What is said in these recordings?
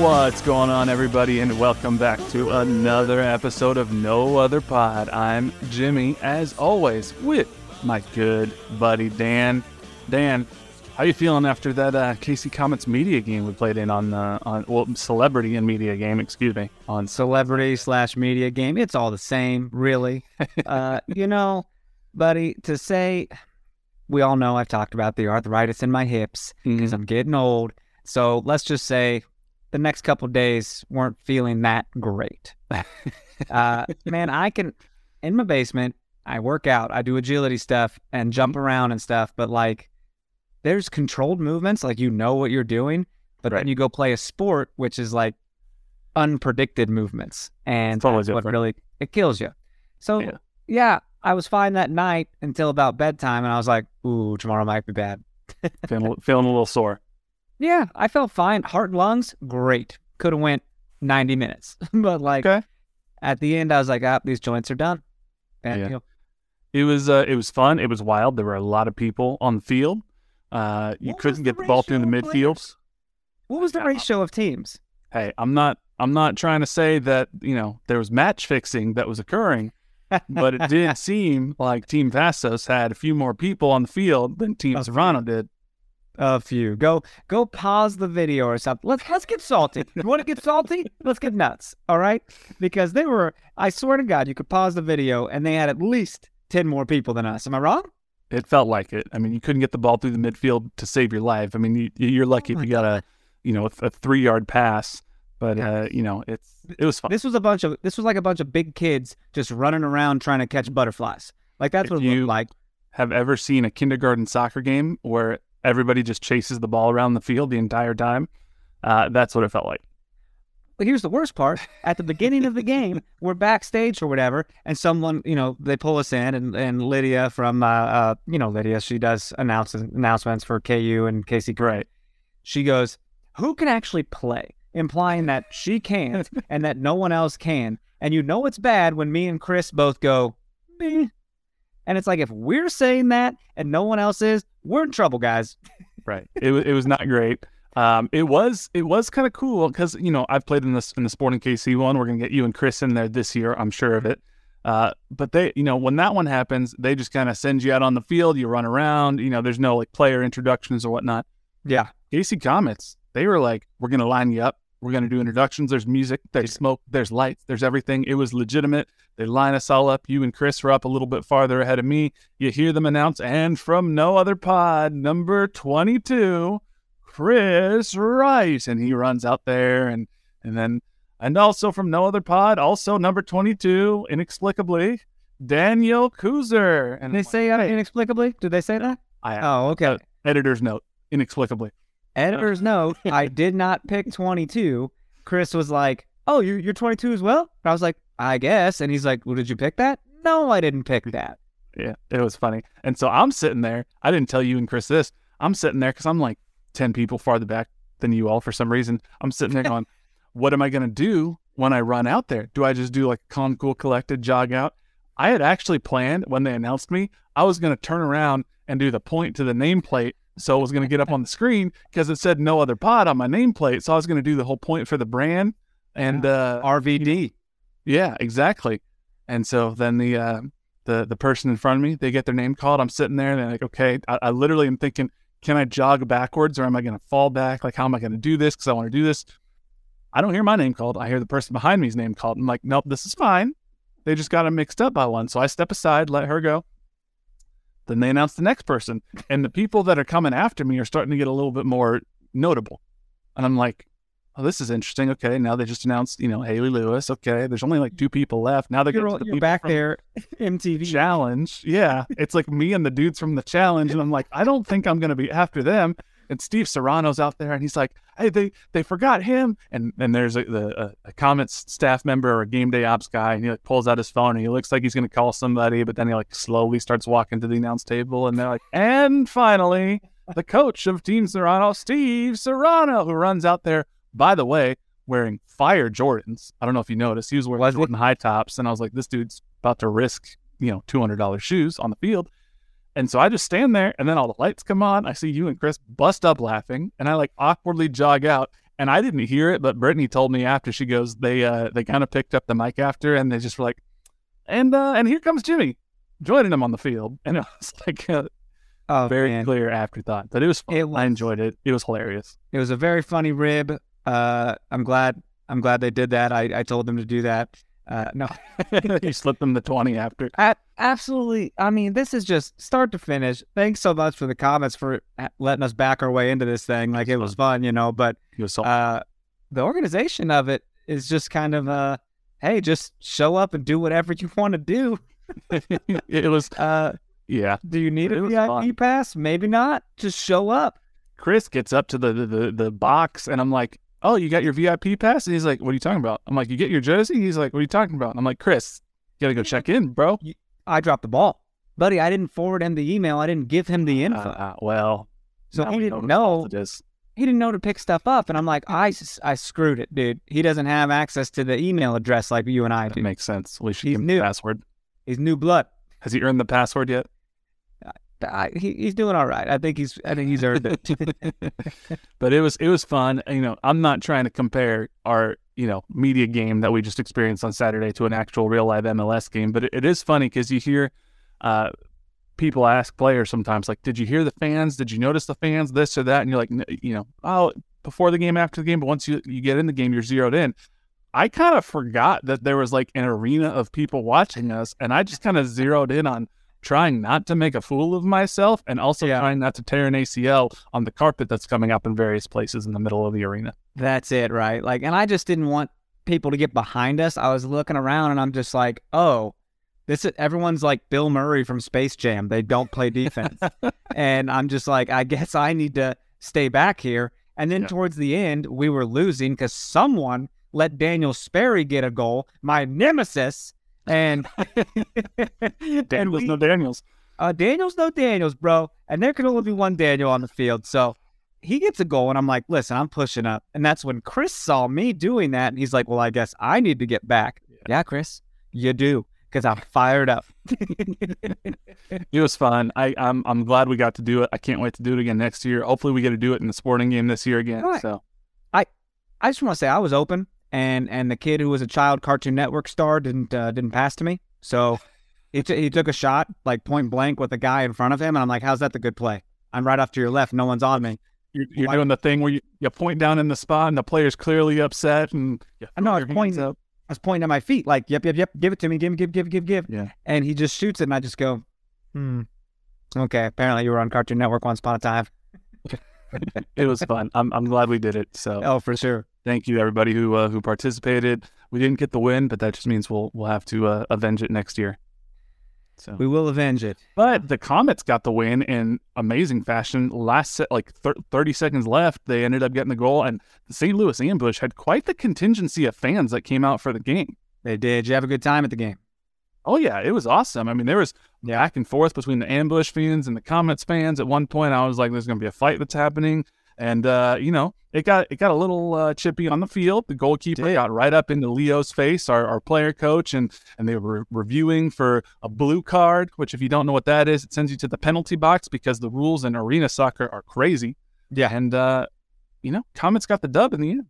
What's going on, everybody, and welcome back to another episode of No Other Pod. I'm Jimmy, as always, with my good buddy Dan. Dan, how you feeling after that uh, KC Comets media game we played in on uh, on well celebrity and media game, excuse me, on celebrity slash media game? It's all the same, really. uh, you know, buddy, to say we all know I've talked about the arthritis in my hips because Mhm. I'm getting old. So let's just say the next couple days weren't feeling that great. uh, man, I can in my basement. I work out. I do agility stuff and jump around and stuff. But like, there's controlled movements. Like you know what you're doing, but Right. then you go play a sport, which is like unpredicted movements, and Totally that's what really it kills you. So Yeah. yeah, I was fine that night until about bedtime, and I was like, "Ooh, tomorrow might be bad." feeling, feeling a little sore. Yeah, I felt fine. Heart and lungs, great. Could have went 90 minutes, but like Okay. at the end, I was like, "Ah, these joints are done." And, Yeah. you know, It was uh, it was fun. It was wild. There were a lot of people on the field. Uh, you What couldn't the get the ball through the ratio of midfield. what was the ratio of teams? Hey, I'm not I'm not trying to say that you know there was match fixing that was occurring, but it did seem like Team Vastos had a few more people on the field than Team A Serrano did. A few. Go go pause the video or something. Let's let's get salty. You want to get salty? Let's get nuts. All right? Because they were I swear to God, you could pause the video and they had at least ten more people than us. Am I wrong? It felt like it. I mean, you couldn't get the ball through the midfield to save your life. I mean, you, you're lucky Oh if you got a you know a, a three yard pass, but uh, you know it's it was fun. This was a bunch of this was like a bunch of big kids just running around trying to catch butterflies. Like that's If what it you- looked like. Have ever seen a kindergarten soccer game where everybody just chases the ball around the field the entire time? Uh, that's what it felt like. But here's the worst part. At the beginning of the game, we're backstage or whatever, and someone, you know, they pull us in, and, and Lydia from, uh, uh, you know, Lydia, she does announce, announcements for KU and Casey Right. She goes, Who can actually play? Implying that she can't and that no one else can. And you know it's bad when me and Chris both go, Meh. And it's like, if we're saying that and no one else is, we're in trouble, guys. Right. It was it was not great. Um, it was it was kind of cool because you know I've played in this in the Sporting KC one. We're gonna get you and Chris in there this year. I'm sure of it. Uh, but they, you know, when that one happens, they just kind of send you out on the field. You run around. You know, there's no like player introductions or whatnot. Yeah. KC Comets, they were like, we're gonna line you up. We're gonna do introductions. There's music. There's smoke. There's lights. There's everything. It was legitimate. They line us all up. You and Chris were up a little bit farther ahead of me. You hear them announce, and from no other pod, number 22, Chris Rice. And he runs out there and and then and also from no other pod, also number 22, inexplicably, Daniel Kuser. And They say uh, inexplicably? Did they say that? I Oh, okay. uh, editor's note, inexplicably. Editor's note, I did not pick 22. Chris was like, "Oh, you're you're 22 as well." And I was like, "I guess." And he's like, "Well, did you pick that?" No, I didn't pick that. Yeah, it was funny. And so I'm sitting there. I didn't tell you and Chris this. I'm sitting there because I'm like 10 people farther back than you all for some reason. I'm sitting there going, what am I going to do when I run out there? Do I just do like a calm, cool, collected jog out? I had actually planned when they announced me, I was going to turn around and do the point to the nameplate. So it was going to get up on the screen because it said no other pod on my nameplate. So I was going to do the whole point for the brand and uh, RVD. yeah, exactly. And so then the uh, the the person in front of me, they get their name called. I'm sitting there and they're like, okay, I, I literally am thinking, can I jog backwards or am I going to fall back? Like, how am I going to do this? Because I want to do this. I don't hear my name called. I hear the person behind me's name called. I'm like, nope, this is fine. They just got them mixed up by one. So I step aside, let her go. Then they announce the next person. And the people that are coming after me are starting to get a little bit more notable. And I'm like, oh, this is interesting. Okay. Now they just announced, you know, Haley Lewis. Okay. There's only like two people left. Now they're You're, to the you're back there, MTV. challenge. Yeah. It's like me and the dudes from the challenge. And I'm like, I don't think I'm going to be after them. And Steve Serrano's out there and he's like, hey, they, they forgot him. And then there's a, the, a, Comets staff member or a game day ops guy and he like pulls out his phone and he looks like he's going to call somebody, but then he like slowly starts walking to the announce table and they're like, and finally, the coach of Team Serrano, Steve Serrano, who runs out there, by the way, wearing fire Jordans. I don't know if you noticed. He was wearing Jordan high tops. And I was like, this dude's about to risk, you know, $200 shoes on the field. And so I just stand there and then all the lights come on. I see you and Chris bust up laughing and I like awkwardly jog out. And I didn't hear it, but Brittany told me after she goes, they uh they kind of picked up the mic after and they just were like, and uh and here comes Jimmy joining them on the field. And it was like a Oh, very man. clear afterthought. But it was fun. It I enjoyed it. It was hilarious. It was a very funny rib. Uh, I'm glad. I'm glad they did that. I, I told them to do that. Uh, no, you slipped them the 20 after. A- absolutely. I mean, this is just start to finish. Thanks so much for the Comets for uh, letting us back our way into this thing. Like it was fun, you know. But He was so uh, the organization of it is just kind of uh, hey, just show up and do whatever you want to do. it was Uh, yeah. do you need a VIP fun. pass? Maybe not. Just show up. Chris gets up to the the the box and I'm like, "Oh, you got your VIP pass?" And he's like, "What are you talking about?" I'm like, "You get your jersey?" He's like, "What are you talking about?" I'm like, "Chris, you gotta go check in, bro." I dropped the ball, buddy. I didn't forward him the email. I didn't give him the info. Uh, well, So he didn't know. he didn't know to pick stuff up. And I'm like, I, I screwed it, dude. He doesn't have access to the email address like you and I That do. makes sense. We should He's give him new. the password. He's new blood. Has he earned the password yet? I, he, he's doing all right. I think he's I think he's earned it. but it was it was fun. You know, I'm not trying to compare our you know media game that we just experienced on Saturday to an actual real live MLS game, but it, it is funny because you hear uh, people ask players sometimes like, "Did you hear the fans? Did you notice the fans? This or that?" And you're like, "N- you know, oh, before the game, after the game, but once you you get in the game, you're zeroed in. I kind of forgot that there was like an arena of people watching us, and I just kind of zeroed in on trying not to make a fool of myself and also Yeah. trying not to tear an ACL on the carpet that's coming up in various places in the middle of the arena. That's it, right? Like, and I just didn't want people to get behind us. I was looking around and I'm just like, oh, this is everyone's like Bill Murray from Space Jam. They don't play defense, and I'm just like, I guess I need to stay back here. And then Yeah. towards the end, we were losing because someone let Daniel Sperry get a goal, my nemesis, and and Daniels, we- no Daniels. uh, Daniel's no Daniels, bro. And there can only be one Daniel on the field. So he gets a goal, and I'm like, listen, I'm pushing up. And that's when Chris saw me doing that. And he's like, well, I guess I need to get back. Yeah, Chris, you do. Because I'm fired up. It was fun. I, I'm I'm glad we got to do it. I can't wait to do it again next year. Hopefully, we get to do it in the sporting game this year again. Right. So I just want to say I was open, and and the kid who was a child Cartoon Network star didn't uh, didn't pass to me. So he, t- he took a shot like point blank with a guy in front of him, and I'm like, how's that the good play? I'm right off to your left. No one's on me. you're, you're doing the thing where you, you point down in the spot and the player's clearly upset and I know, I was pointing- up. I was pointing at my feet, like, yep, yep, yep, give it to me, give, give, give, give, give. Yeah. And he just shoots it, and I just go, hmm. Okay, apparently you were on Cartoon Network once upon a time. It was fun. I'm I'm glad we did it. So Oh, for sure. thank you everybody who uh, who participated. We didn't get the win, but that just means we'll we'll have to uh, avenge it next year. So, We will avenge it. but the Comets got the win in amazing fashion. Last set, like thir- 30 seconds left, they ended up getting the goal, and the St. Louis Ambush had quite the contingency of fans that came out for the game. They did. You have a good time at the game. Oh yeah, it was awesome. I mean, there was Yeah. back and forth between the ambush fans and the Comets fans. At one point, I was like, "There's going to be a fight that's happening," and uh, you know, it got it got a little uh, chippy on the field. The goalkeeper Did. got right up into Leo's face, our, our player coach, and and they were reviewing for a blue card. Which, if you don't know what that is, it sends you to the penalty box because the rules in arena soccer are crazy. Yeah. And uh, you know, Comets got the dub in the end.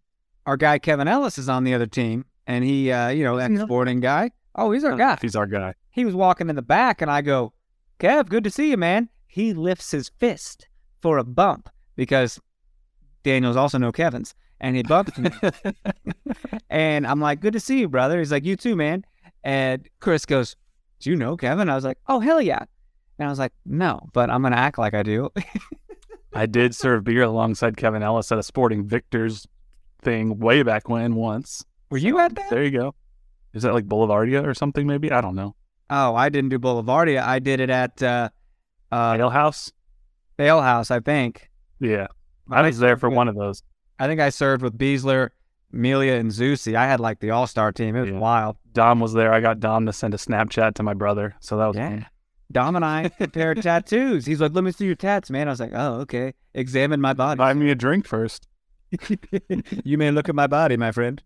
Our guy Kevin Ellis is on the other team, and he, uh, you know, that Yeah. sporting guy. Oh, he's our guy. He's our guy. He was walking in the back, and I go, Kev, good to see you, man. He lifts his fist for a bump because Daniel's also no Kevin's, and he bumped me. and I'm like, good to see you, brother. He's like, you too, man. And Chris goes, do you know Kevin? I was like, oh, hell yeah. And I was like, no, but I'm going to act like I do. I did serve beer alongside Kevin Ellis at a Sporting Victors thing way back when once. Were you at that? There you go. Is that like Boulevardia or something? Maybe I don't know. Oh, I didn't do Boulevardia. I did it at uh, uh, Ale House. Ale House, I think. Yeah, I was there for Yeah. one of those. I think I served with Besler, Melia, and Zusi. I had like the all star team. It was Yeah. wild. Dom was there. I got Dom to send a Snapchat to my brother, so that was fun. Dom and I compared tattoos. He's like, let me see your tats, man. I was like, oh, okay. Examine my body. Buy me a drink first. you may look at my body, my friend.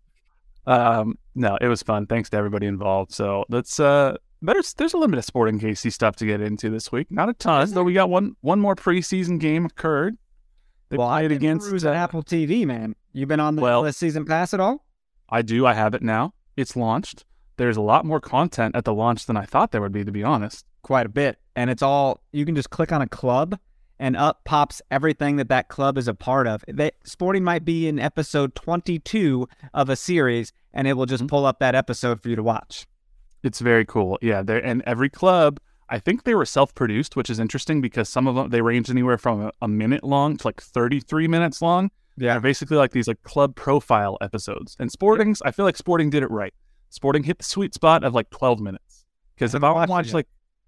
Um, no, it was fun. Thanks to everybody involved. So let's uh, there's there's a little bit of Sporting KC stuff to get into this week. Not a ton, though. We got one one more preseason game occurred. They well, played against uh, at Apple TV, man. You've been on the Well- season pass at all? I do. I have it now. It's launched. There's a lot more content at the launch than I thought there would be, to be honest. Quite a bit, and it's all you can just click on a club, and up pops everything that that club is a part of. They, Sporting might be in episode 22 of a series, and it will just Mhm. pull up that episode for you to watch. It's very cool. Yeah, there and every club. I think they were self-produced, which is interesting because some of them they range anywhere from a, a minute long to like 33 minutes long. They're basically like these like club profile episodes. And Sporting's, I feel like Sporting did it right. Sporting hit the sweet spot of like 12 minutes. Because if I haven't want to watched watch like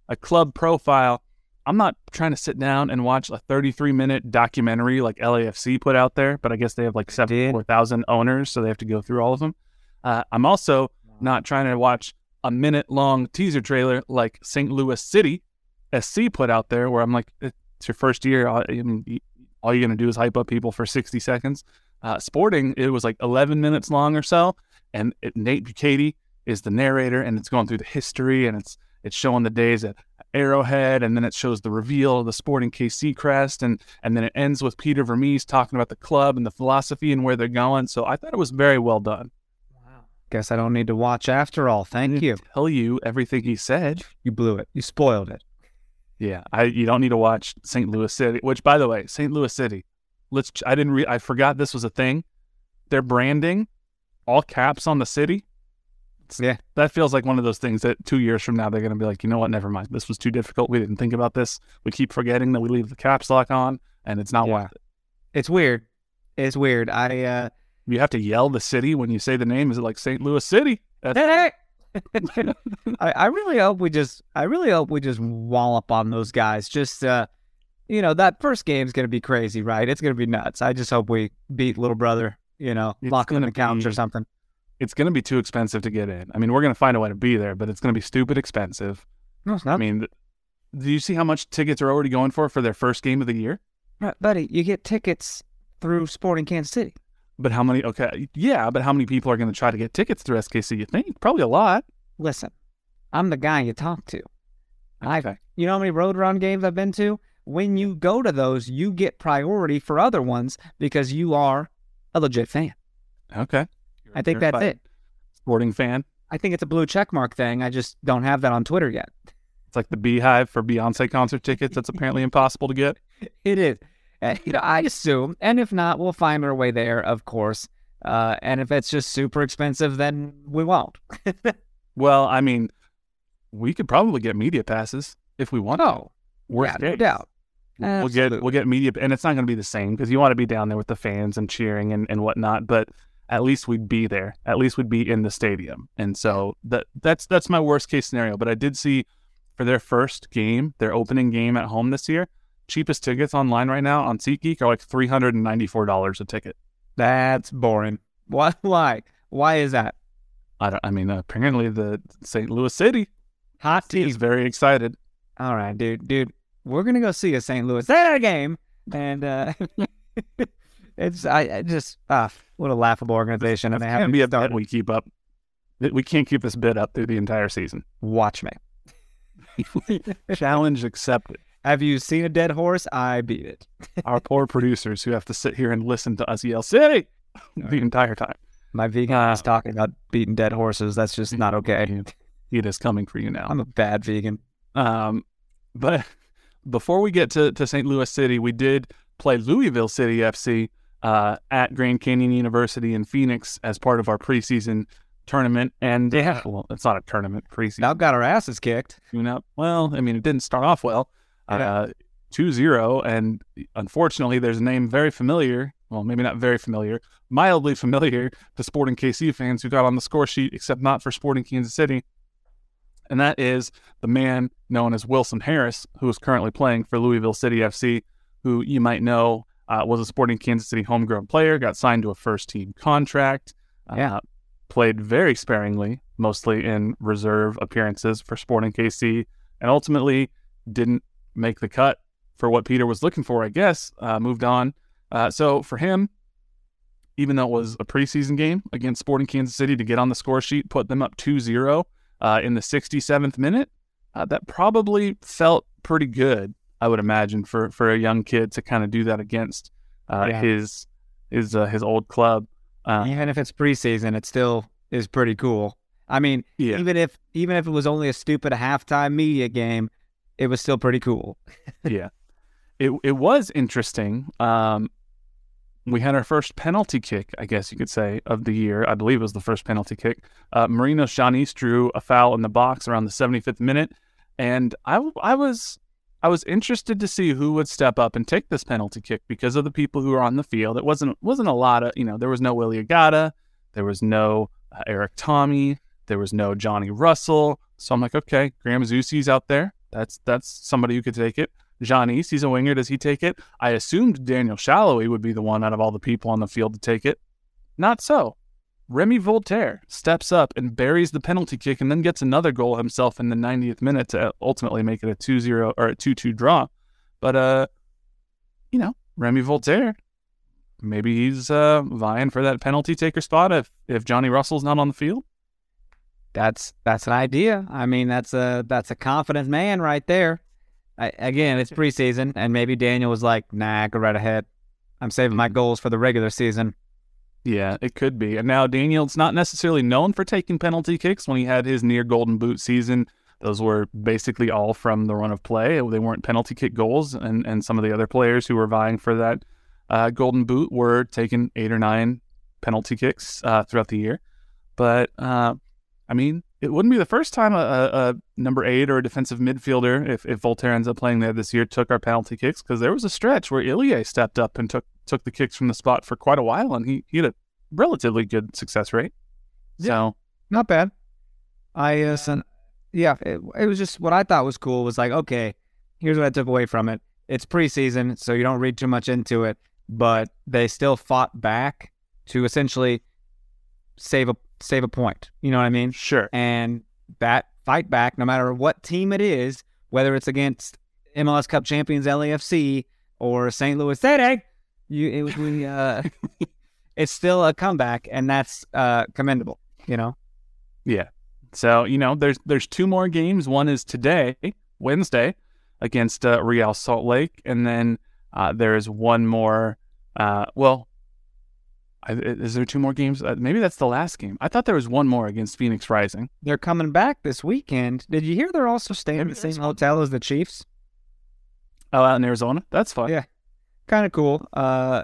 a club profile, I'm not trying to sit down and watch a 33 minute documentary like LAFC put out there. But I guess they have like did. 74,000 owners, so they have to go through all of them. Uh, I'm also not trying to watch a minute long teaser trailer like St. Louis City SC put out there, where I'm like, it's your first year. Mean, all you're going to do is hype up people for 60 seconds. Uh, Sporting, it was like 11 minutes long or so. And it, Nate Bukaty is the narrator, and it's going through the history, and it's it's showing the days at Arrowhead, and then it shows the reveal of the Sporting KC crest, and and then it ends with Peter Vermes talking about the club and the philosophy and where they're going. So I thought it was very well done. Guess I don't need to watch after all. Thank you. Tell you everything he said. You blew it. You spoiled it. Yeah, I you don't need to watch St. Louis City. Which, by the way, St. Louis City. Let's. I didn't. Re- I forgot this was a thing. Their branding, all caps on the city. It's- Yeah. that feels like one of those things that two years from now they're going to be like, you know what? Never mind. This was too difficult. We didn't think about this. We keep forgetting that we leave the caps lock on, and it's not Yeah. worth it. It's weird. It's weird. I uh You have to yell the city when you say the name. Is it like St. Louis City? That's, hey, hey. I, I really hope we just I really hope we just wallop on those guys. Just uh you know, that first game's gonna be crazy, right? It's gonna be nuts. I just hope we beat little brother, you know, It's lock him in the couch or something. it's going to be too expensive to get in. I mean, we're going to find a way to be there, but it's going to be stupid expensive. No, it's not. I mean, do you see how much tickets are already going for for their first game of the year? Right, buddy, you get tickets through Sporting Kansas City. But how many? Okay, yeah, but how many people are going to try to get tickets through SKC? You think probably a lot. Listen, I'm the guy you talk to. I Okay. You know how many road run games I've been to? When you go to those, you get priority for other ones because you are a legit fan. Okay. I think that's it. Sporting fan. I think it's a blue check mark thing. I just don't have that on Twitter yet. It's like the Beyhive for Beyonce concert tickets. That's apparently impossible to get. It is. Uh, you know, I assume, and if not, we'll find our way there, of course. Uh, and if it's just super expensive, then we won't. Well, I mean, we could probably get media passes if we want. Oh, Worst yeah, no doubt. We'll get Absolutely. we'll get media, and it's not going to be the same because you want to be down there with the fans and cheering and, and whatnot. But at least we'd be there. At least we'd be in the stadium. And so that that's that's my worst case scenario. But I did see for their first game, their opening game at home this year. Cheapest tickets online right now on SeatGeek are like three hundred and ninety four dollars a ticket. That's boring. Why? Why? Why is that? I don't. I mean, apparently the St. Louis City Hot team. is very excited. All right, dude, dude, we're gonna go see a St. Louis Saturday game, and uh, it's I, I just ah, what a laughable organization, and they Can't haven't be a bet we keep up. We can't keep this bid up through the entire season. Watch me. Challenge accepted. Have you seen a dead horse? I beat it. Our poor producers who have to sit here and listen to us yell "City" the entire time. My vegan Ah. is talking about beating dead horses. That's just not okay. It is coming for you now. I'm a bad vegan. Um, but before we get to, to St. Louis City, we did play Louisville City FC uh, at Grand Canyon University in Phoenix as part of our preseason tournament. And Yeah. well, it's not a tournament preseason. Now got our asses kicked. Well, I mean, it didn't start off well. Uh, 2-0, and unfortunately, there's a name very familiar. Well, maybe not very familiar, mildly familiar to Sporting KC fans who got on the score sheet, except not for Sporting Kansas City. And that is the man known as Wilson Harris, who is currently playing for Louisville City FC, who you might know uh, was a Sporting Kansas City homegrown player, got signed to a first team contract. Uh, Yeah. Played very sparingly, mostly in reserve appearances for Sporting KC, and ultimately didn't make the cut for what Peter was looking for, I guess. Uh, moved on. Uh, so for him, even though it was a preseason game against Sporting Kansas City to get on the score sheet, put them up 2 0 uh, in the 67th minute, uh, that probably felt pretty good, I would imagine, for, for a young kid to kind of do that against uh, Yeah. his his uh, his old club. Uh, Even if it's preseason, it still is pretty cool. I mean, yeah, even if even if it was only a stupid halftime media game, it was still pretty cool. yeah. It it was interesting. Um, we had our first penalty kick, I guess you could say, of the year. I believe it was the first penalty kick. Uh, Marinos Tzionis drew a foul in the box around the 75th minute, and I, I was I was interested to see who would step up and take this penalty kick because of the people who were on the field. It wasn't wasn't a lot of you know there was no Willy Agada, there was no uh, Erik Thommy, there was no Johnny Russell. So I'm like, okay, Graham Zusi's out there. That's that's somebody who could take it. Tzionis, he's a winger. Does he take it? I assumed Daniel Salloi would be the one out of all the people on the field to take it. Not so. Remi Walter steps up and buries the penalty kick and then gets another goal himself in the 90th minute to ultimately make it a 2-0 or a 2-2 draw. But uh you know, Remi Walter maybe he's uh vying for that penalty taker spot if if Johnny Russell's not on the field. That's that's an idea. I mean, that's a that's a confident man right there. I, again, it's preseason, and maybe Daniel was like, "Nah, go right ahead. I'm saving my goals for the regular season." Yeah, it could be. And now Daniel's not necessarily known for taking penalty kicks. When he had his near golden boot season, those were basically all from the run of play. They weren't penalty kick goals. And, and some of the other players who were vying for that uh, golden boot were taking eight or nine penalty kicks uh, throughout the year. But, uh, I mean, it wouldn't be the first time a, a, a number eight or a defensive midfielder, if, if Walter ends up playing there this year, took our penalty kicks because there was a stretch where Ilie stepped up and took took the kicks from the spot for quite a while, and he, he had a relatively good success rate. So Not bad. I uh, sent, yeah, it, it was just what I thought was cool was like, okay, here's what I took away from it. It's preseason, so you don't read too much into it, but they still fought back to essentially save a save a point. You know what I mean? sure, and that fight back, no matter what team it is, whether it's against MLS Cup champions LAFC or St. Louis City, you it, we uh, it's still a comeback, and that's uh, commendable. You know, yeah. So you know, there's there's two more games. One is today, Wednesday, against uh, Real Salt Lake, and then uh, there's one more. Uh, well, is there two more games? Uh, maybe that's the last game. I thought there was one more against Phoenix Rising. they're coming back this weekend. Did you hear they're also staying in the same hotel as the Chiefs? Oh, out in Arizona. That's fun. Yeah. Kind of cool. Uh,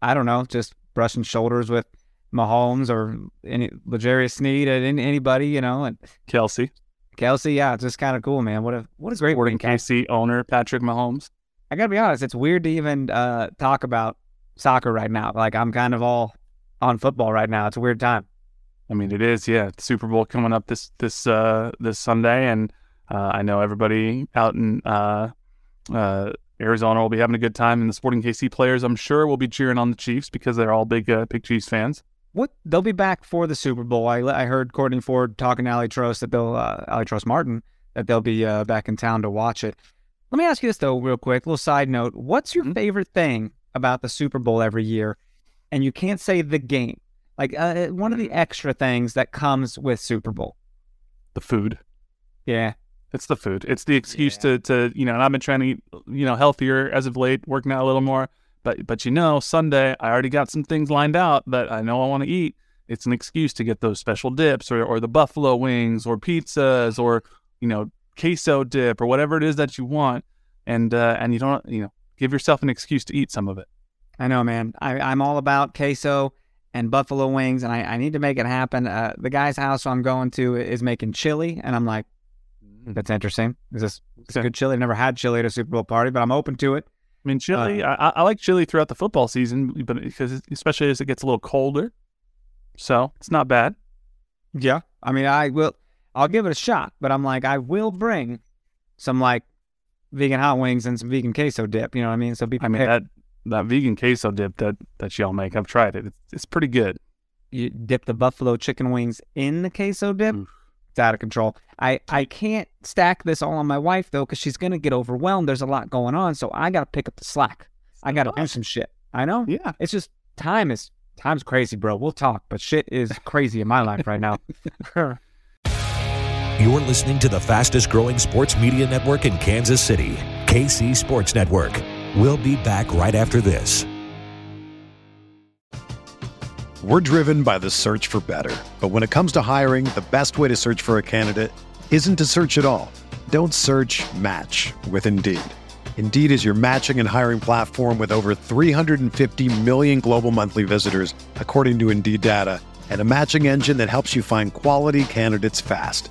I don't know, just brushing shoulders with Mahomes or any L'Jarius Sneed and any, anybody, you know, and Kelce, Kelce, yeah, it's just kind of cool, man. What a what a great weekend. KC owner Patrick Mahomes. I gotta be honest, it's weird to even uh, talk about soccer right now. Like I'm kind of all on football right now. It's a weird time. I mean, it is, yeah. Super Bowl coming up this this uh, this Sunday, and Uh, I know everybody out in uh, uh, Arizona will be having a good time, and the Sporting KC players, I'm sure, will be cheering on the Chiefs because they're all big, uh, big Chiefs fans. What they'll be back for the Super Bowl. I, I heard Kortne Ford talking to Ali Trost that they'll uh, Ali Trost Martin that they'll be uh, back in town to watch it. Let me ask you this though, real quick, little side note. What's your Mhm. favorite thing about the Super Bowl every year? And you can't say the game, like uh, one of the extra things that comes with Super Bowl. The food. Yeah, It's the food. It's the excuse Yeah. to, to you know. And I've been trying to eat you know healthier as of late, working out a little more. But but you know, Sunday I already got some things lined out that I know I want to eat. It's an excuse to get those special dips or or the buffalo wings or pizzas or you know queso dip or whatever it is that you want. And uh, and you don't you know give yourself an excuse to eat some of it. I know, man. I, I'm all about queso and buffalo wings, and I, I need to make it happen. Uh, the guy's house I'm going to is making chili, and I'm like, that's interesting. Is this is good chili? I've never had chili at a Super Bowl party, but I'm open to it. I mean, chili. I, I- I like chili throughout the football season, but because especially as it gets a little colder, so it's not bad. Yeah. I mean, I will. I'll give it a shot, but I'm like, I will bring some like vegan hot wings and some vegan queso dip. You know what I mean? So be I mean prepared. that that vegan queso dip that that y'all make. I've tried it. It's, it's pretty good. you dip the buffalo chicken wings in the queso dip. Oof. It's out of control. I I can't stack this all on my wife though, because she's gonna get overwhelmed. There's a lot going on, so I gotta pick up the slack. I gotta do some shit. I know. Yeah. It's just time is time's crazy, bro. We'll talk, but shit is crazy in my life right now. You're listening to the fastest growing sports media network in Kansas City, KC Sports Network. We'll be back right after this. We're driven by the search for better. But when it comes to hiring, the best way to search for a candidate isn't to search at all. Don't search match with Indeed. Indeed is your matching and hiring platform with over 350 million global monthly visitors, according to Indeed data, and a matching engine that helps you find quality candidates fast.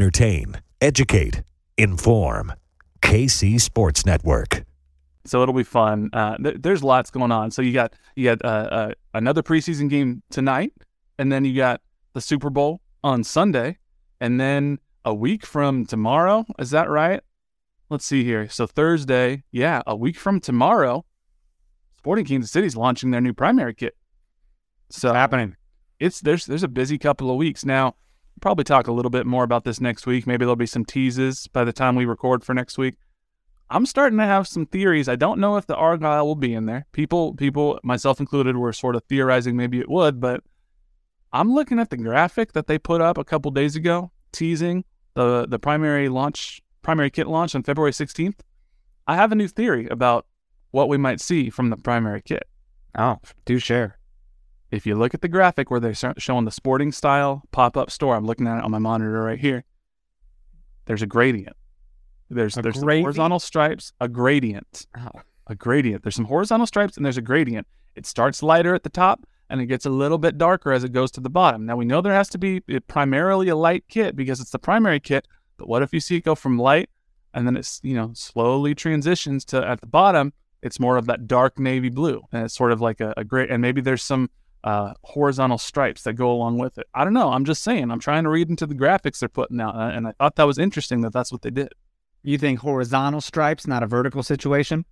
Entertain, educate, inform. KC Sports Network. So it'll be fun. Uh, th- there's lots going on. So you got you got uh, uh, another preseason game tonight, and then you got the Super Bowl on Sunday, and then a week from tomorrow. Is that right? Let's see here. So Thursday, yeah, a week from tomorrow, Sporting Kansas City's launching their new primary kit. So happening. it's there's there's a busy couple of weeks now. Probably talk a little bit more about this next week. Maybe there'll be some teases by the time we record for next week. I'm starting to have some theories. I don't know if the Argyle will be in there. People, people, myself included, were sort of theorizing maybe it would, but I'm looking at the graphic that they put up a couple days ago, teasing the the primary launch, primary kit launch on February 16th. I have a new theory about what we might see from the primary kit. Oh, do share. If you look at the graphic where they're showing the sporting style pop up store, I'm looking at it on my monitor right here. There's a gradient. There's A there's horizontal stripes, a gradient, Oh, a gradient. There's some horizontal stripes and there's a gradient. It starts lighter at the top and it gets a little bit darker as it goes to the bottom. Now we know there has to be uh, primarily a light kit because it's the primary kit. But what if you see it go from light and then it's you know slowly transitions to at the bottom it's more of that dark navy blue and it's sort of like a, a gray and maybe there's some uh, horizontal stripes that go along with it. I don't know. I'm just saying. I'm trying to read into the graphics they're putting out, uh, and I thought that was interesting that that's what they did. you think horizontal stripes, not a vertical situation?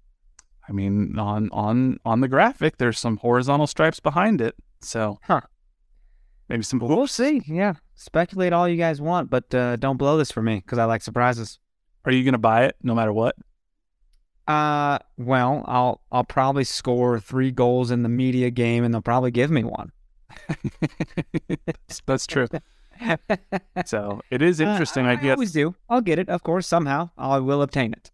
I mean, on on on the graphic, there's some horizontal stripes behind it, so Huh. maybe some. We'll see. Yeah, speculate all you guys want, but uh, don't blow this for me because I like surprises. Are you gonna buy it no matter what? Uh, well, I'll I'll probably score three goals in the media game, and they'll probably give me one. that's, that's true. So it is interesting. Uh, I, I guess always do. I'll get it, of course. Somehow I will obtain it.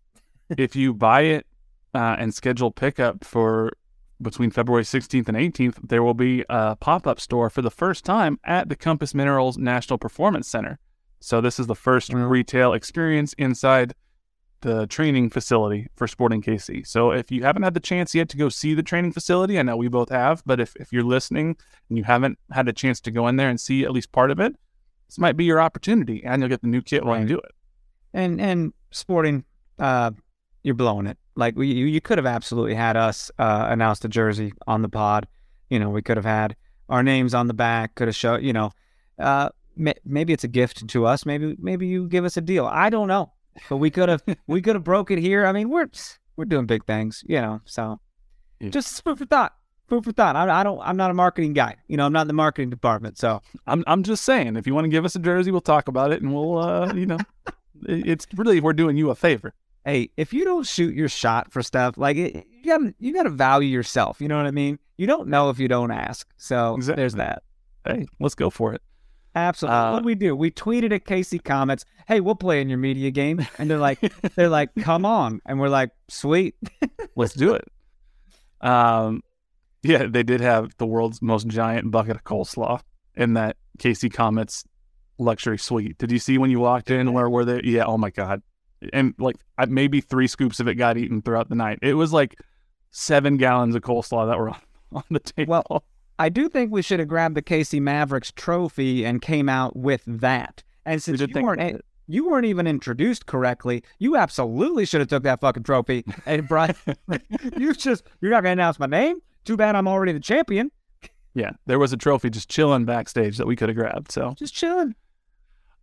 if you buy it uh, and schedule pickup for between February 16th and 18th, there will be a pop up store for the first time at the Compass Minerals National Performance Center. So, this is the first Wow. retail experience inside the training facility for Sporting KC. So, if you haven't had the chance yet to go see the training facility, I know we both have, but if, if you're listening and you haven't had a chance to go in there and see at least part of it, this might be your opportunity and you'll get the new kit while you do it. And and sporting, uh, you're blowing it. Like we, you, you could have absolutely had us uh, announce the jersey on the pod. You know, we could have had our names on the back. Could have showed. You know, uh, maybe it's a gift to us. Maybe maybe you give us a deal. I don't know, but we could have we could have broke it here. I mean, we're we're doing big things. You know, so Yeah. just food for thought. Food for thought. I, I don't. I'm not a marketing guy. You know, I'm not in the marketing department. So I'm I'm just saying, if you want to give us a jersey, we'll talk about it, and we'll, uh, you know, it's really we're doing you a favor. hey, if you don't shoot your shot for stuff, like it, you gotta you gotta value yourself. You know what I mean? You don't know if you don't ask. So there's that. Hey, let's go for it. Absolutely. Uh, what we do? We tweeted at Casey Comets, "Hey, we'll play in your media game," and they're like, "They're like, come on," and we're like, "Sweet." Let's do it. Um, yeah, they did have the world's most giant bucket of coleslaw in that Casey Comets luxury suite. Did you see when you walked in where were they? Yeah. Oh my god. And like I- maybe three scoops of it got eaten throughout the night. It was like seven gallons of coleslaw that were on, on the table. Well, I do think we should have grabbed the Casey Mavericks trophy and came out with that. And since you weren't a- you weren't even introduced correctly, you absolutely should have took that fucking trophy and brought. you just you're not gonna announce my name. Too bad I'm already the champion. yeah, there was a trophy just chilling backstage that we could have grabbed. So Just chilling.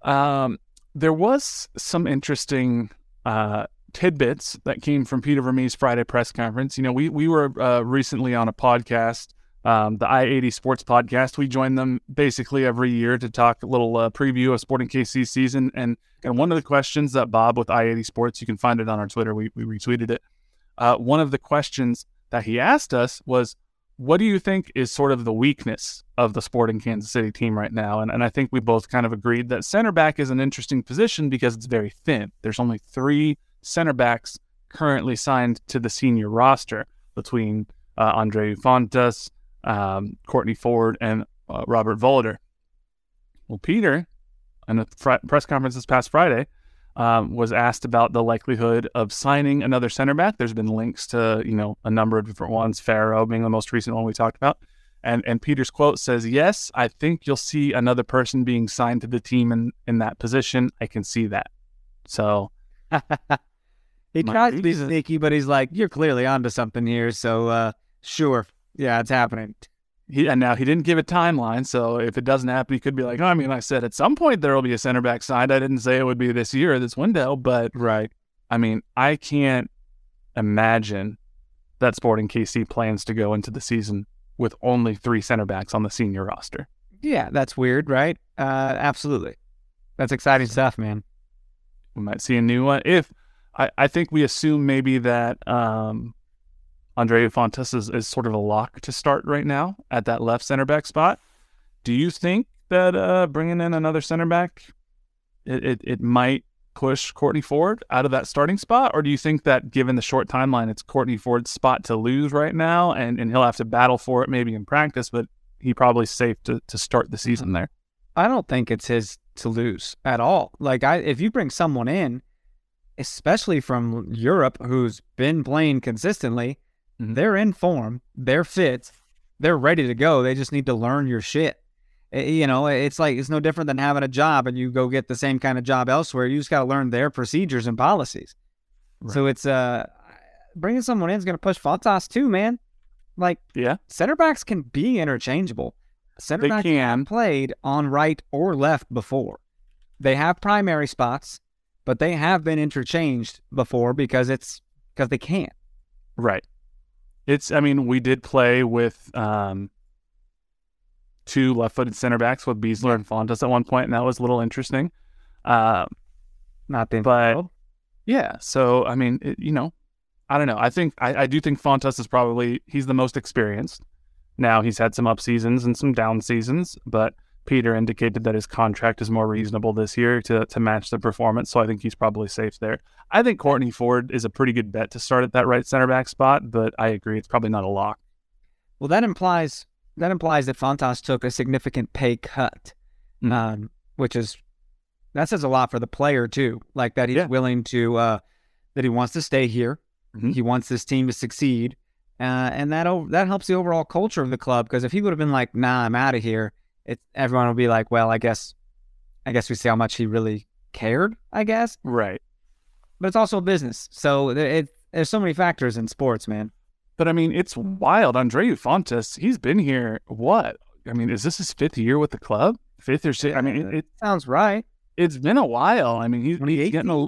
Um, there was some interesting uh, tidbits that came from Peter Vermes' Friday press conference. You know, we we were uh, recently on a podcast, um, the I eighty Sports Podcast. We join them basically every year to talk a little uh, preview of Sporting KC season. And and one of the questions that Bob with I eighty Sports, you can find it on our Twitter. We we retweeted it. Uh, one of the questions that he asked us was, what do you think is sort of the weakness of the Sporting Kansas City team right now? And, and I think we both kind of agreed that center back is an interesting position because it's very thin. There's only three center backs currently signed to the senior roster between uh, Andre Fontàs, um, Kortne Ford, and uh, Robert Voloder. Well, Peter, in a fr- press conference this past Friday, um, was asked about the likelihood of signing another center back. There's been links to you know a number of different ones, Farrow being the most recent one we talked about. And and Peter's quote says, "Yes, I think you'll see another person being signed to the team in in that position. I can see that." So he tries to be sneaky, but he's like, "You're clearly onto something here." So, uh, sure, yeah, it's happening. he and now he didn't give a timeline. So if it doesn't happen, he could be like, oh, "I mean, I said at some point there will be a center back signed. I didn't say it would be this year, this window, but Right. I mean, I can't imagine that Sporting KC plans to go into the season with only three center backs on the senior roster. Yeah, that's weird, right? Uh, absolutely. That's exciting stuff, man. We might see a new one. If I, I think we assume maybe that um, Andre Fontàs is, is sort of a lock to start right now at that left center back spot. Do you think that uh, bringing in another center back, it, it, it might push Kortne Ford out of that starting spot? Or do you think that given the short timeline, it's Kortne Ford's spot to lose right now and, and he'll have to battle for it maybe in practice, but he probably safe to, to start the season there? I don't think it's his to lose at all. Like, I if you bring someone in, especially from Europe who's been playing consistently. They're in form, they're fit, they're ready to go. They just need to learn your shit. Eh, You know, it's like it's no different than having a job and you go get the same kind of job elsewhere. You just got to learn their procedures and policies. So it's uh bringing someone in is going to push Fontas too, man. Like Yeah, center backs can be interchangeable. Center they backs can. played on right or left before. They have primary spots, but they have been interchanged before because it's because they can't. Right. It's. I mean, we did play with um, two left-footed center backs with Besler and Fontàs at one point, and that was a little interesting. Uh, Not the But- yeah. So I mean, it, you know, I don't know. I think I, I do think Fontàs is probably he's the most experienced. Now he's had some up seasons and some down seasons, but Peter indicated that his contract is more reasonable this year to to match the performance. So I think he's probably safe there. I think Kortne Ford is a pretty good bet to start at that right center back spot, but I agree it's probably not a lock. Well, that implies that implies that Fontas took a significant pay cut, Mm. um, which is that says a lot for the player too. Like that he's Yeah. willing to uh, that he wants to stay here. Mhm. He wants this team to succeed, uh, and that o- that helps the overall culture of the club. Because if he would have been like, "Nah, I'm out of here," it everyone will be like, "Well, I guess, I guess we see how much he really cared." I guess, Right. but it's also a business, so it, it there's so many factors in sports, man. But I mean, it's wild. Andreu Fontàs, he's been here. What? I mean, is this his fifth year with the club? Fifth or sixth? I mean, it, it, Sounds right. it's been a while. I mean, he's, he's getting a.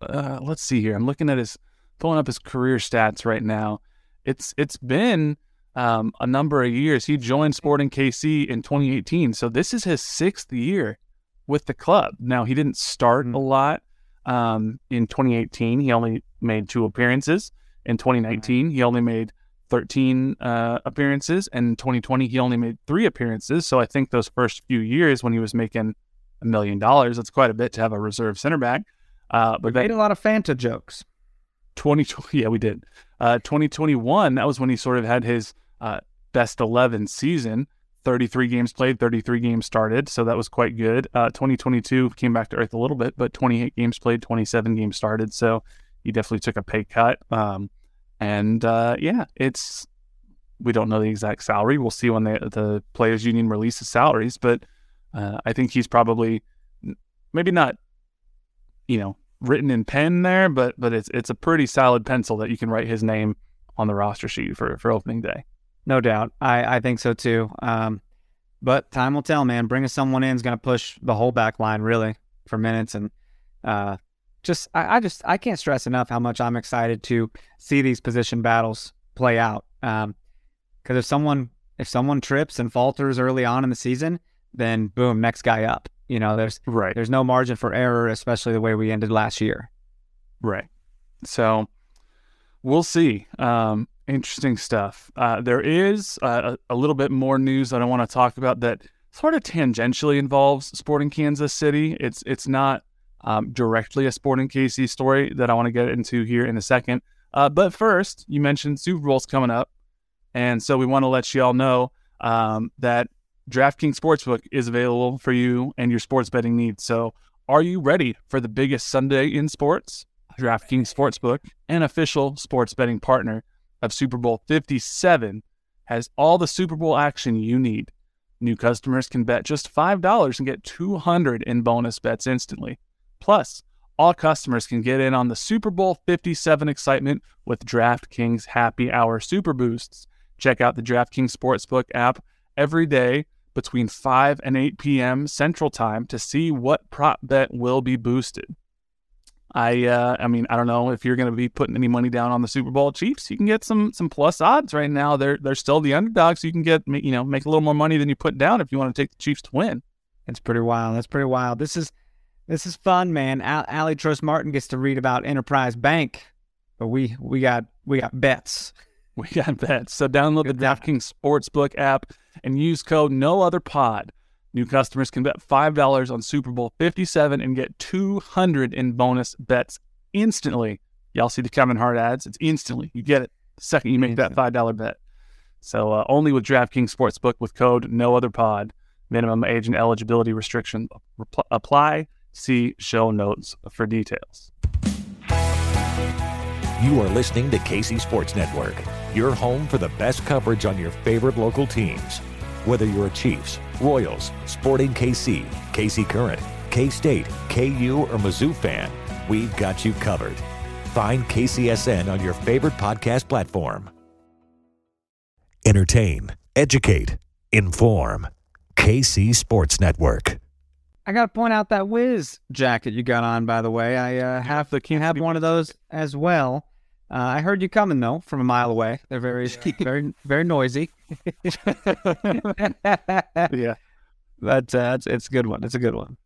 Uh, let's see here. I'm looking at his, pulling up his career stats right now. It's it's been um, a number of years. He joined Sporting KC in 2018, so this is his sixth year with the club. Now he didn't start a lot um, in 2018. He only made two appearances. In 2019, he only made 13 uh, appearances, and in 2020 he only made three appearances. So I think those first few years when he was making a million dollars, that's quite a bit to have a reserve center back. Uh, but Made then a lot of Fanta jokes. 2020, yeah, we did. Uh, 2021, that was when he sort of had his uh, best 11 season. 33 games played, 33 games started, so that was quite good. Uh, 2022 came back to earth a little bit, but 28 games played, 27 games started, so he definitely took a pay cut. Um, and uh, yeah, it's we don't know the exact salary. We'll see when the the players union releases salaries, but uh, I think he's probably maybe not, you know, written in pen there, but but it's it's a pretty solid pencil that you can write his name on the roster sheet for for opening day. No doubt. I, I think so too. Um, but time will tell, man. Bringing someone in is going to push the whole back line really for minutes. And uh, just, I, I just, I can't stress enough how much I'm excited to see these position battles play out. Um, because if someone, if someone trips and falters early on in the season, then boom, next guy up. You know, there's, Right. there's no margin for error, especially the way we ended last year. Right. So we'll see. Um, interesting stuff. Uh, there is uh, a, little bit more news that I want to talk about that sort of tangentially involves Sporting Kansas City. It's it's not um, directly a Sporting KC story that I want to get into here in a second. Uh, but first, you mentioned Super Bowl's coming up, and so we want to let you all know um, that DraftKings Sportsbook is available for you and your sports betting needs. So, are you ready for the biggest Sunday in sports? DraftKings Sportsbook, an official sports betting partner of Super Bowl 57, has all the Super Bowl action you need. New customers can bet just $5 and get 200 in bonus bets instantly. Plus, all customers can get in on the Super Bowl 57 excitement with DraftKings Happy Hour Super Boosts. Check out the DraftKings Sportsbook app every day between 5 and 8 p.m. Central Time to see what prop bet will be boosted. I uh, I mean I don't know if you're going to be putting any money down on the Super Bowl Chiefs. You can get some some plus odds right now. They're they're still the underdogs. So you can get you know make a little more money than you put down if you want to take the Chiefs to win. It's pretty wild. That's pretty wild. This is this is fun, man. Al- Ali Trost Martin gets to read about Enterprise Bank, but we we got we got bets. We got bets. So download the Good times. DraftKings Sportsbook app and use code No Other Pod. New customers can bet five dollars on Super Bowl Fifty Seven and get two hundred in bonus bets instantly. Y'all see the Kevin Hart ads? It's instantly. You get it the second you make that five dollar bet. So uh, only with DraftKings Sportsbook with code No Other Pod. Minimum age and eligibility restrictions repl- apply. See show notes for details. You are listening to KC Sports Network, your home for the best coverage on your favorite local teams. Whether you're a Chiefs, Royals, Sporting KC, KC Current, K State, KU, or Mizzou fan, we've got you covered. Find KCSN on your favorite podcast platform. Entertain, educate, inform. KC Sports Network. I got to point out that Wiz jacket you got on, by the way. I uh, have the Kansas have one of those as well. Uh, I heard you coming though from a mile away. They're very very very noisy. yeah. but uh, it's it's a good one. It's a good one.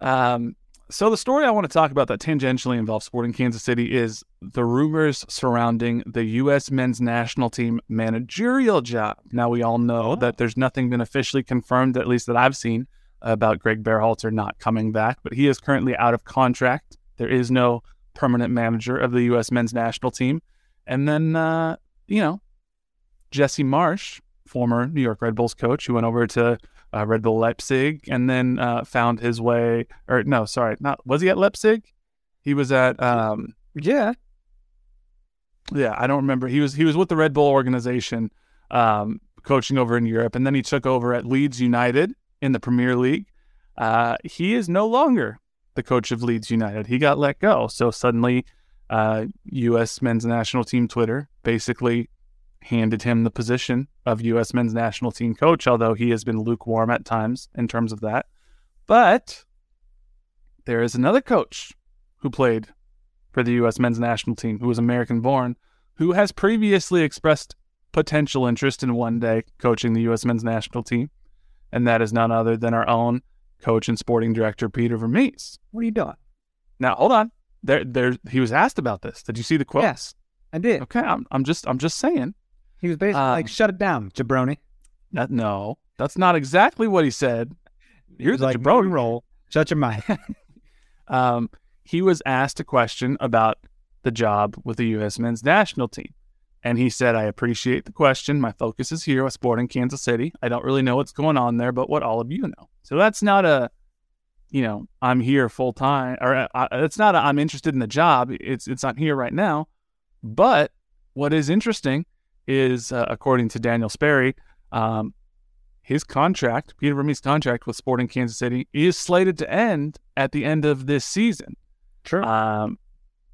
Um, So the story I want to talk about that tangentially involves Sporting Kansas City is the rumors surrounding the U.S. men's national team managerial job. Now we all know Oh. that there's nothing been officially confirmed, at least that I've seen, about Greg Berhalter not coming back, but he is currently out of contract. There is no permanent manager of the U.S. men's national team. And then, uh, you know, Jesse Marsch, former New York Red Bulls coach, who went over to uh, Red Bull Leipzig and then uh, found his way, or no, sorry, not was he at Leipzig? He was at, um, Yeah. yeah, I don't remember. He was he was with the Red Bull organization, um, coaching over in Europe, and then he took over at Leeds United in the Premier League. Uh, he is no longer the coach of Leeds United. He got let go. So suddenly, uh, U.S. men's national team Twitter basically handed him the position of U.S. men's national team coach, although he has been lukewarm at times in terms of that. But there is another coach who played for the U.S. men's national team who was American born, who has previously expressed potential interest in one day coaching the U.S. men's national team. And that is none other than our own coach and sporting director, Peter Vermes. What are you doing? Now, hold on. There, there, he was asked about this. Did you see the quote? Yes, I did. Okay, I'm, I'm just, I'm just saying. He was basically Um, like, "Shut it down, jabroni." That no, that's not exactly what he said. Here's like, jabroni roll. Shut your mouth. um, he was asked a question about the job with the U.S. men's national team. And he said, I appreciate the question. My focus is here with Sporting Kansas City. I don't really know what's going on there, but what all of you know. So that's not a, you know, I'm here full time, or uh, uh, it's not a, I'm interested in the job. It's, it's I'm here right now. But what is interesting is, uh, according to Daniel Sperry, um, his contract, Peter Vermes' contract with Sporting Kansas City, is slated to end at the end of this season. True. Um,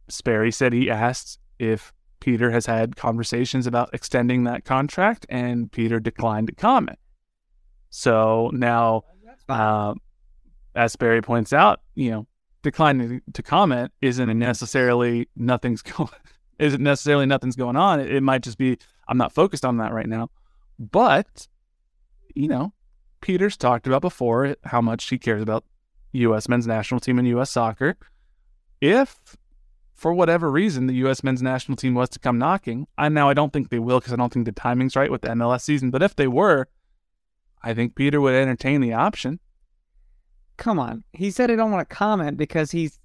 Sperry said he asked if Peter has had conversations about extending that contract, and Peter declined to comment. So now, uh, as Sperry points out, you know, declining to comment isn't necessarily nothing's going isn't necessarily nothing's going on. It, it might just be I'm not focused on that right now. But you know, Peter's talked about before how much he cares about U.S. men's national team and U.S. soccer. If for whatever reason the U.S. men's national team was to come knocking, I now I don't think they will because I don't think the timing's right with the MLS season. But if they were, I think Peter would entertain the option. Come on. He said he don't want to comment because he's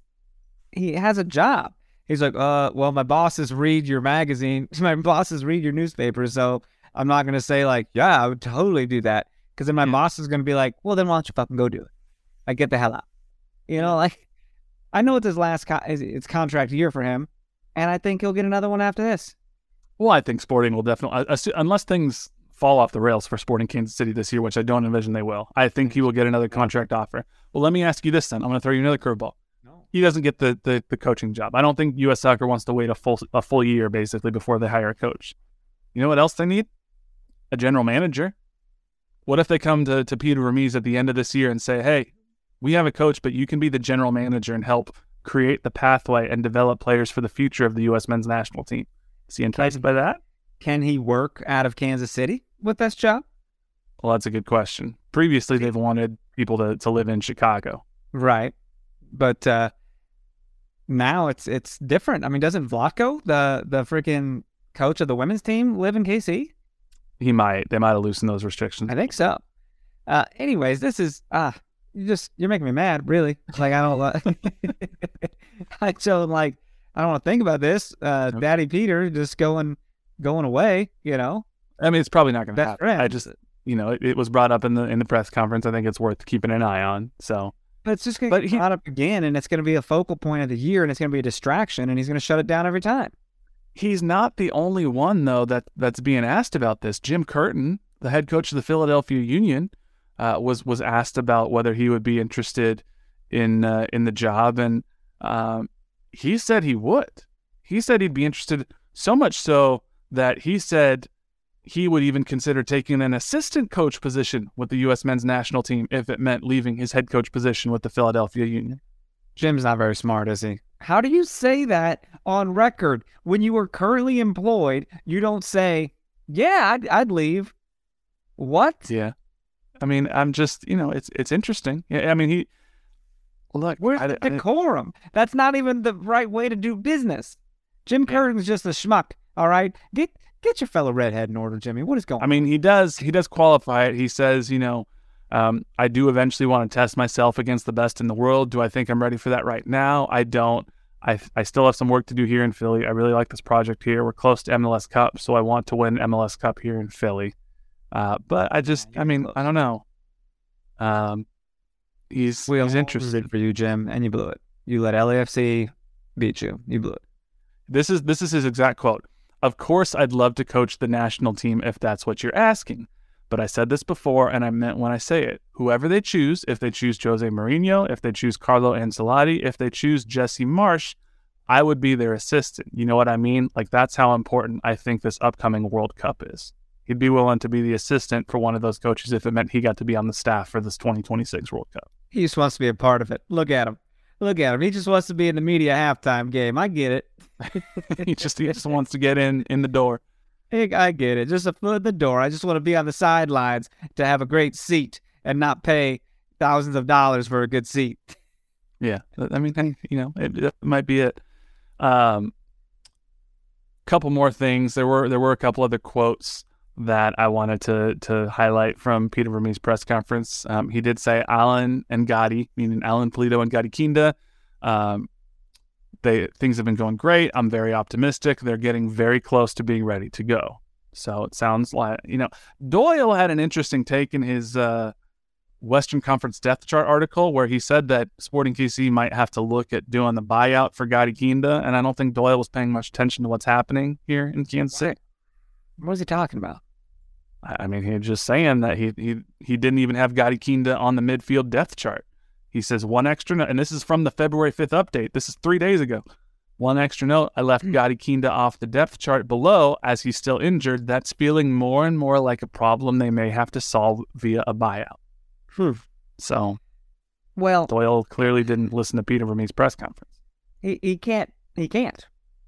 he has a job. He's like, uh, well, my bosses read your magazine. My bosses read your newspaper, so I'm not gonna say like, yeah, I would totally do that. Because then my Yeah. boss is gonna be like, well, then why don't you fucking go do it? Like, get the hell out. You know, like, I know it's his last co- it's- it's contract year for him, and I think he'll get another one after this. Well, I think Sporting will definitely, uh, unless things fall off the rails for Sporting Kansas City this year, which I don't envision they will. I think he will get another contract offer. Well, let me ask you this then. I'm going to throw you another curveball. No. He doesn't get the, the the coaching job. I don't think U.S. Soccer wants to wait a full a full year basically before they hire a coach. You know what else they need? A general manager. What if they come to, to Peter Vermes at the end of this year and say, "Hey, we have a coach, but you can be the general manager and help create the pathway and develop players for the future of the U.S. men's national team." Is he enticed by that? Can he work out of Kansas City with this job? Well, that's a good question. Previously, they've wanted people to, to live in Chicago. Right. But uh now it's it's different. I mean, doesn't Vlatko, the the freaking coach of the women's team, live in KC? He might. They might have loosened those restrictions. I think so. Uh anyways, this is ah you just you're making me mad, really. Like I don't like I like I don't want to think about this. Uh Nope. Daddy Peter just going going away, you know. I mean, it's probably not going to happen. right. I just, you know, it, it was brought up in the in the press conference. I think it's worth keeping an eye on. So But it's just going to he- brought up again, and it's going to be a focal point of the year, and it's going to be a distraction, and he's going to shut it down every time. he's not the only one though that that's being asked about this. Jim Curtin, the head coach of the Philadelphia Union, uh, was was asked about whether he would be interested in uh, in the job, and um, he said he would. He said he'd be interested so much so that he said he would even consider taking an assistant coach position with the U.S. men's national team if it meant leaving his head coach position with the Philadelphia Union. Jim's not very smart, is he? How do you say that on record when you are currently employed? You don't say, "Yeah, I'd, I'd leave." What? Yeah. I mean, I'm just, you know, it's it's interesting. Yeah, I mean, he Look, Where's I- the I- decorum? That's not even the right way to do business. Jim Curtin's just a schmuck. All right, get get your fellow redhead in order, Jimmy. What is going? I mean, he does he does qualify it. He says, you know, um, I do eventually want to test myself against the best in the world. Do I think I'm ready for that right now? I don't. I I still have some work to do here in Philly. I really like this project here. We're close to MLS Cup, so I want to win MLS Cup here in Philly. Uh, but I just, I mean. I don't know. Um, he's we he's interested. for you, Jim, and you blew it. You let LAFC beat you. You blew it. This is this is his exact quote. Of course, I'd love to coach the national team if that's what you're asking. But I said this before, and I meant when I say it. Whoever they choose, if they choose Jose Mourinho, if they choose Carlo Ancelotti, if they choose Jesse Marsch, I would be their assistant. You know what I mean? Like that's how important I think this upcoming World Cup is. He'd be willing to be the assistant for one of those coaches if it meant he got to be on the staff for this 2026 World Cup. He just wants to be a part of it. Look at him. Look at him. He just wants to be in the media halftime game. I get it. he just he just wants to get in in the door. Hey, I get it. Just a foot in the door. I just want to be on the sidelines to have a great seat and not pay thousands of dollars for a good seat. Yeah, I mean, you know, it, it might be it. Um, couple more things. There were there were a couple other quotes that I wanted to to highlight from Peter Vermes' press conference. Um, he did say Alan and Gadi, meaning Alan Pulido and Gadi Kinda. Um, they things have been going great. I'm very optimistic. They're getting very close to being ready to go. So it sounds like you know Doyle had an interesting take in his uh, Western Conference depth chart article where he said that Sporting KC might have to look at doing the buyout for Gadi Kinda, and I don't think Doyle was paying much attention to what's happening here in Kansas City. What was he talking about? I mean, he's just saying that he he he didn't even have Gadi Kinda on the midfield depth chart. He says one extra note, and this is from the February 5th update. This is three days ago. One extra note, I left hmm. Gadi Kinda off the depth chart below as he's still injured. That's feeling more and more like a problem they may have to solve via a buyout. Hmm. So Well, Doyle clearly didn't listen to Peter Vermes' press conference. he, he can't. He can't.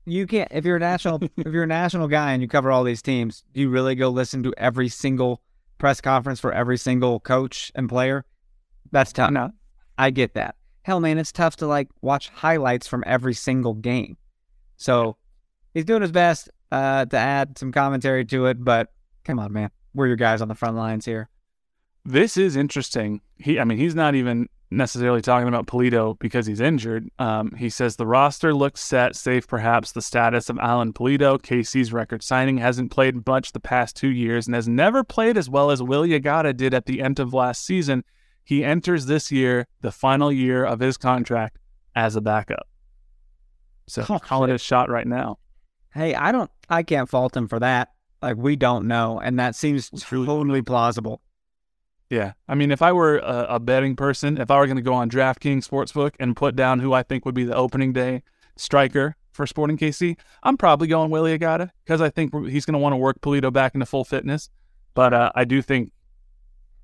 You can't. If you're a national, if you're a national guy and you cover all these teams, do you really go listen to every single press conference for every single coach and player? That's tough. No. I get that. Hell, man, it's tough to like watch highlights from every single game. So he's doing his best uh, to add some commentary to it, but come on, man, we're your guys on the front lines here. This is interesting. He, I mean, he's not even necessarily talking about Pulido because he's injured. Um, he says the roster looks set, save perhaps the status of Alan Pulido. KC's record signing hasn't played much the past two years and has never played as well as Willy Agada did at the end of last season. He enters this year, the final year of his contract, as a backup. So Oh, call it a shot right now. Hey, I don't, I can't fault him for that. Like we don't know, and that seems Truly. totally plausible. Yeah. I mean, if I were a, a betting person, if I were going to go on DraftKings Sportsbook and put down who I think would be the opening day striker for Sporting KC, I'm probably going Willy Agada because I think he's going to want to work Pulido back into full fitness. But uh, I do think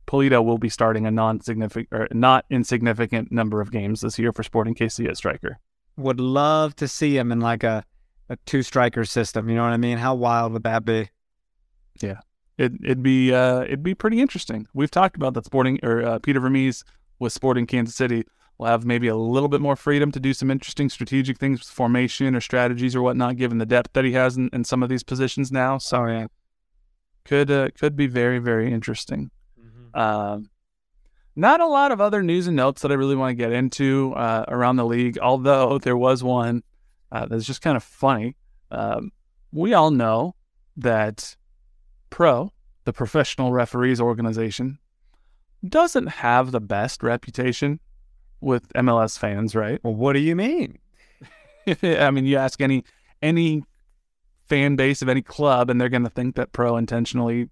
Pulido will be starting a non-significant or not insignificant number of games this year for Sporting KC at striker. Would love to see him in like a, a two striker system. You know what I mean? How wild would that be? It, it'd be uh, it'd be pretty interesting. We've talked about that Sporting or uh, Peter Vermes with Sporting Kansas City will have maybe a little bit more freedom to do some interesting strategic things with formation or strategies or whatnot, given the depth that he has in, in some of these positions now. So Oh yeah. could uh, could be very very interesting. Um, not a lot of other news and notes that I really want to get into uh, around the league, although there was one uh, that's just kind of funny. Um, we all know that Pro, the professional referees organization, doesn't have the best reputation with MLS fans, right? Well, what do you mean? I mean, you ask any any fan base of any club, and they're going to think that Pro intentionally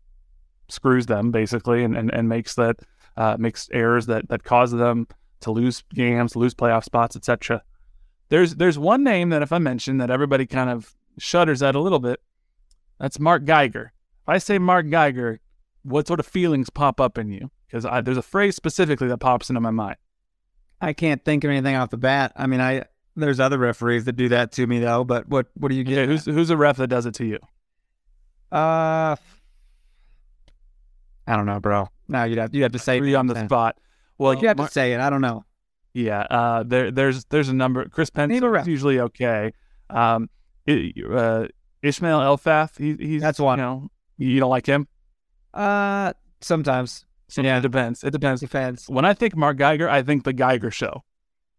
screws them, basically, and, and, and makes that uh, makes errors that that cause them to lose games, lose playoff spots, etc. There's there's one name that if I mention that everybody kind of shudders at a little bit. That's Mark Geiger. If I say Mark Geiger, what sort of feelings pop up in you? Because there's a phrase specifically that pops into my mind. I can't think of anything off the bat. I mean, I there's other referees that do that to me though. But what what do you Yeah, get? who's who's a ref that does it to you? uh, I don't know, bro. No, you'd have you'd have to say Three on the spot. Well, you have Mar- to say it. I don't know. Yeah, uh, there there's there's a number. Chris Penso Name a ref. is usually okay. Um, uh, Ismail Elfath, he, he's That's one. You know, you don't like him. Uh, sometimes Yeah, it depends. It depends. defense. When I think Mark Geiger, I think the Geiger Show,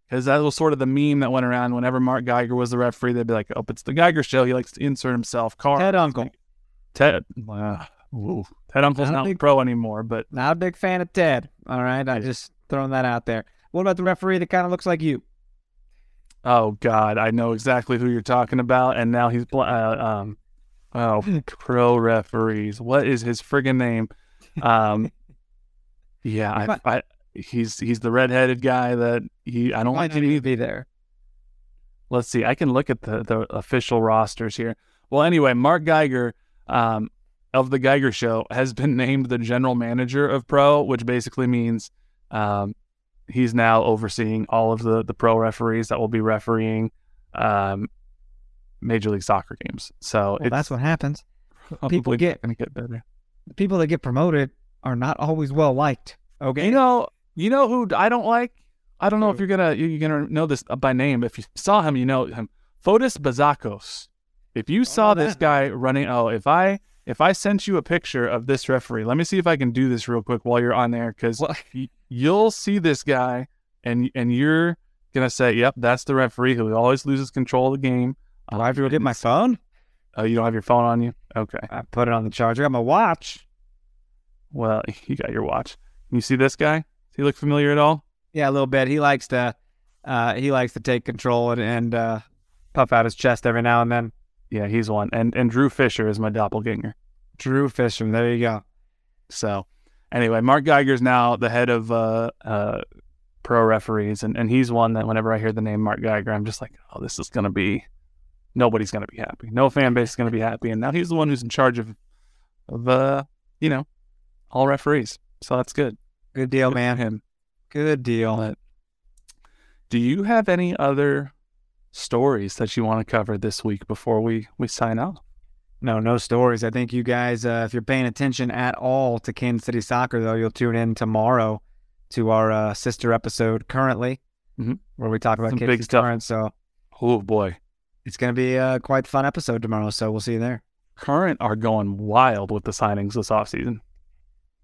because that was sort of the meme that went around. Whenever Mark Geiger was the referee, they'd be like, "Oh, it's the Geiger Show." He likes to insert himself. Car Ted Unkel. Ted. Uh, ooh, Ted Unkel's not think- pro anymore, but Not a big fan of Ted. All right, I just throwing that out there. What about the referee that kind of looks like you? oh god, I know exactly who you're talking about. And now he's uh, um, oh, pro referees. What is his friggin' name? Um, yeah, I, I, he's he's the redheaded guy that he. I don't not any even be there. Let's see. I can look at the, the official rosters here. Well, anyway, Mark Geiger um, of the Geiger Show has been named the general manager of Pro, which basically means um, he's now overseeing all of the the pro referees that will be refereeing um, Major League Soccer games. So Well, that's what happens. people get- going to get better. The people that get promoted are not always well liked. Okay. You know, you know who I don't like. I don't know if you're gonna you're gonna know this by name. If you saw him, you know him. Fotis Bazakos. If you saw this guy running, oh, if I if I sent you a picture of this referee, let me see if I can do this real quick while you're on there, because Well- you'll see this guy, and and you're gonna say, "Yep, that's the referee who always loses control of the game." Do I have to get my phone? Oh, you don't have your phone on you? Okay. I put it on the charger. I got my watch. Well, you got your watch. You see this guy? Does he look familiar at all? Yeah, a little bit. He likes to, uh, he likes to take control and, and uh, puff out his chest every now and then. Yeah, he's one. And and Drew Fischer is my doppelganger. Drew Fischer. There you go. So, anyway, Mark Geiger's now the head of uh, uh, pro referees, and, and he's one that whenever I hear the name Mark Geiger, I'm just like, oh, this is gonna be nobody's gonna be happy. No fan base is gonna be happy, and now he's the one who's in charge of of uh, you know all referees. So that's good. Good deal, Good man. him. Good deal. But do you have any other stories that you want to cover this week before we we sign off? No, no stories. I think you guys, uh, if you're paying attention at all to Kansas City soccer, though, you'll tune in tomorrow to our uh, sister episode currently, Mhm. where we talk about Some Kansas big stuff. Current. So Oh boy, it's going to be a quite fun episode tomorrow. So we'll see you there. Current are going wild with the signings this offseason.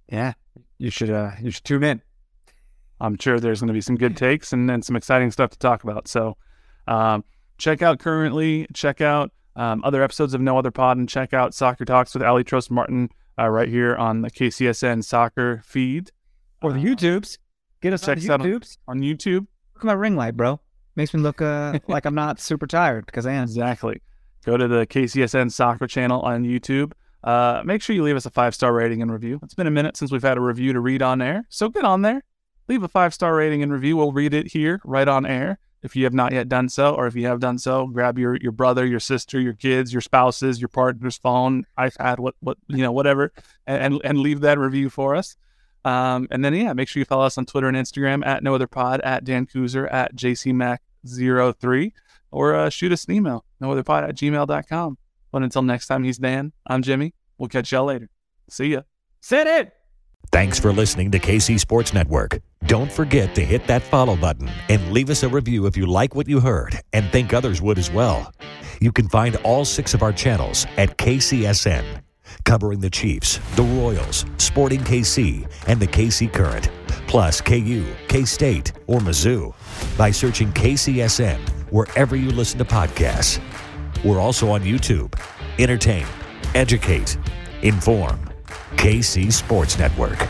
Yeah, you should. Uh, you should tune in. I'm sure there's going to be some good takes and then some exciting stuff to talk about. So, um, check out currently, check out um, other episodes of No Other Pod, and check out Soccer Talks with Ali Trost Martin uh, right here on the KCSN soccer feed Or the Uh, YouTubes. Get us on check the us out on- on YouTube. Look at my ring light, bro. Makes me look uh, like I'm not super tired because I am. Exactly. Go to the KCSN soccer channel on YouTube. Uh, make sure you leave us a five star rating and review. It's been a minute since we've had a review to read on air, so get on there. Leave a five star rating and review. We'll read it here right on air. If you have not yet done so, or if you have done so, grab your your brother, your sister, your kids, your spouses, your partner's phone, iPad, what what you know, whatever, and and, and leave that review for us. Um, and then yeah, make sure you follow us on Twitter and Instagram at No Other Pod, at Dan Kuser, at JCMac03, or uh, shoot us an email, nootherpod at gmail.com. But until next time, he's Dan. I'm Jimmy. We'll catch y'all later. See ya. Sit it. Thanks for listening to KC Sports Network. Don't forget to hit that follow button and leave us a review if you like what you heard and think others would as well. You can find all six of our channels at KCSN, covering the Chiefs, the Royals, Sporting KC, and the KC Current, plus KU, K State, or Mizzou by searching KCSN wherever you listen to podcasts. We're also on YouTube. Entertain, educate, inform. KC Sports Network.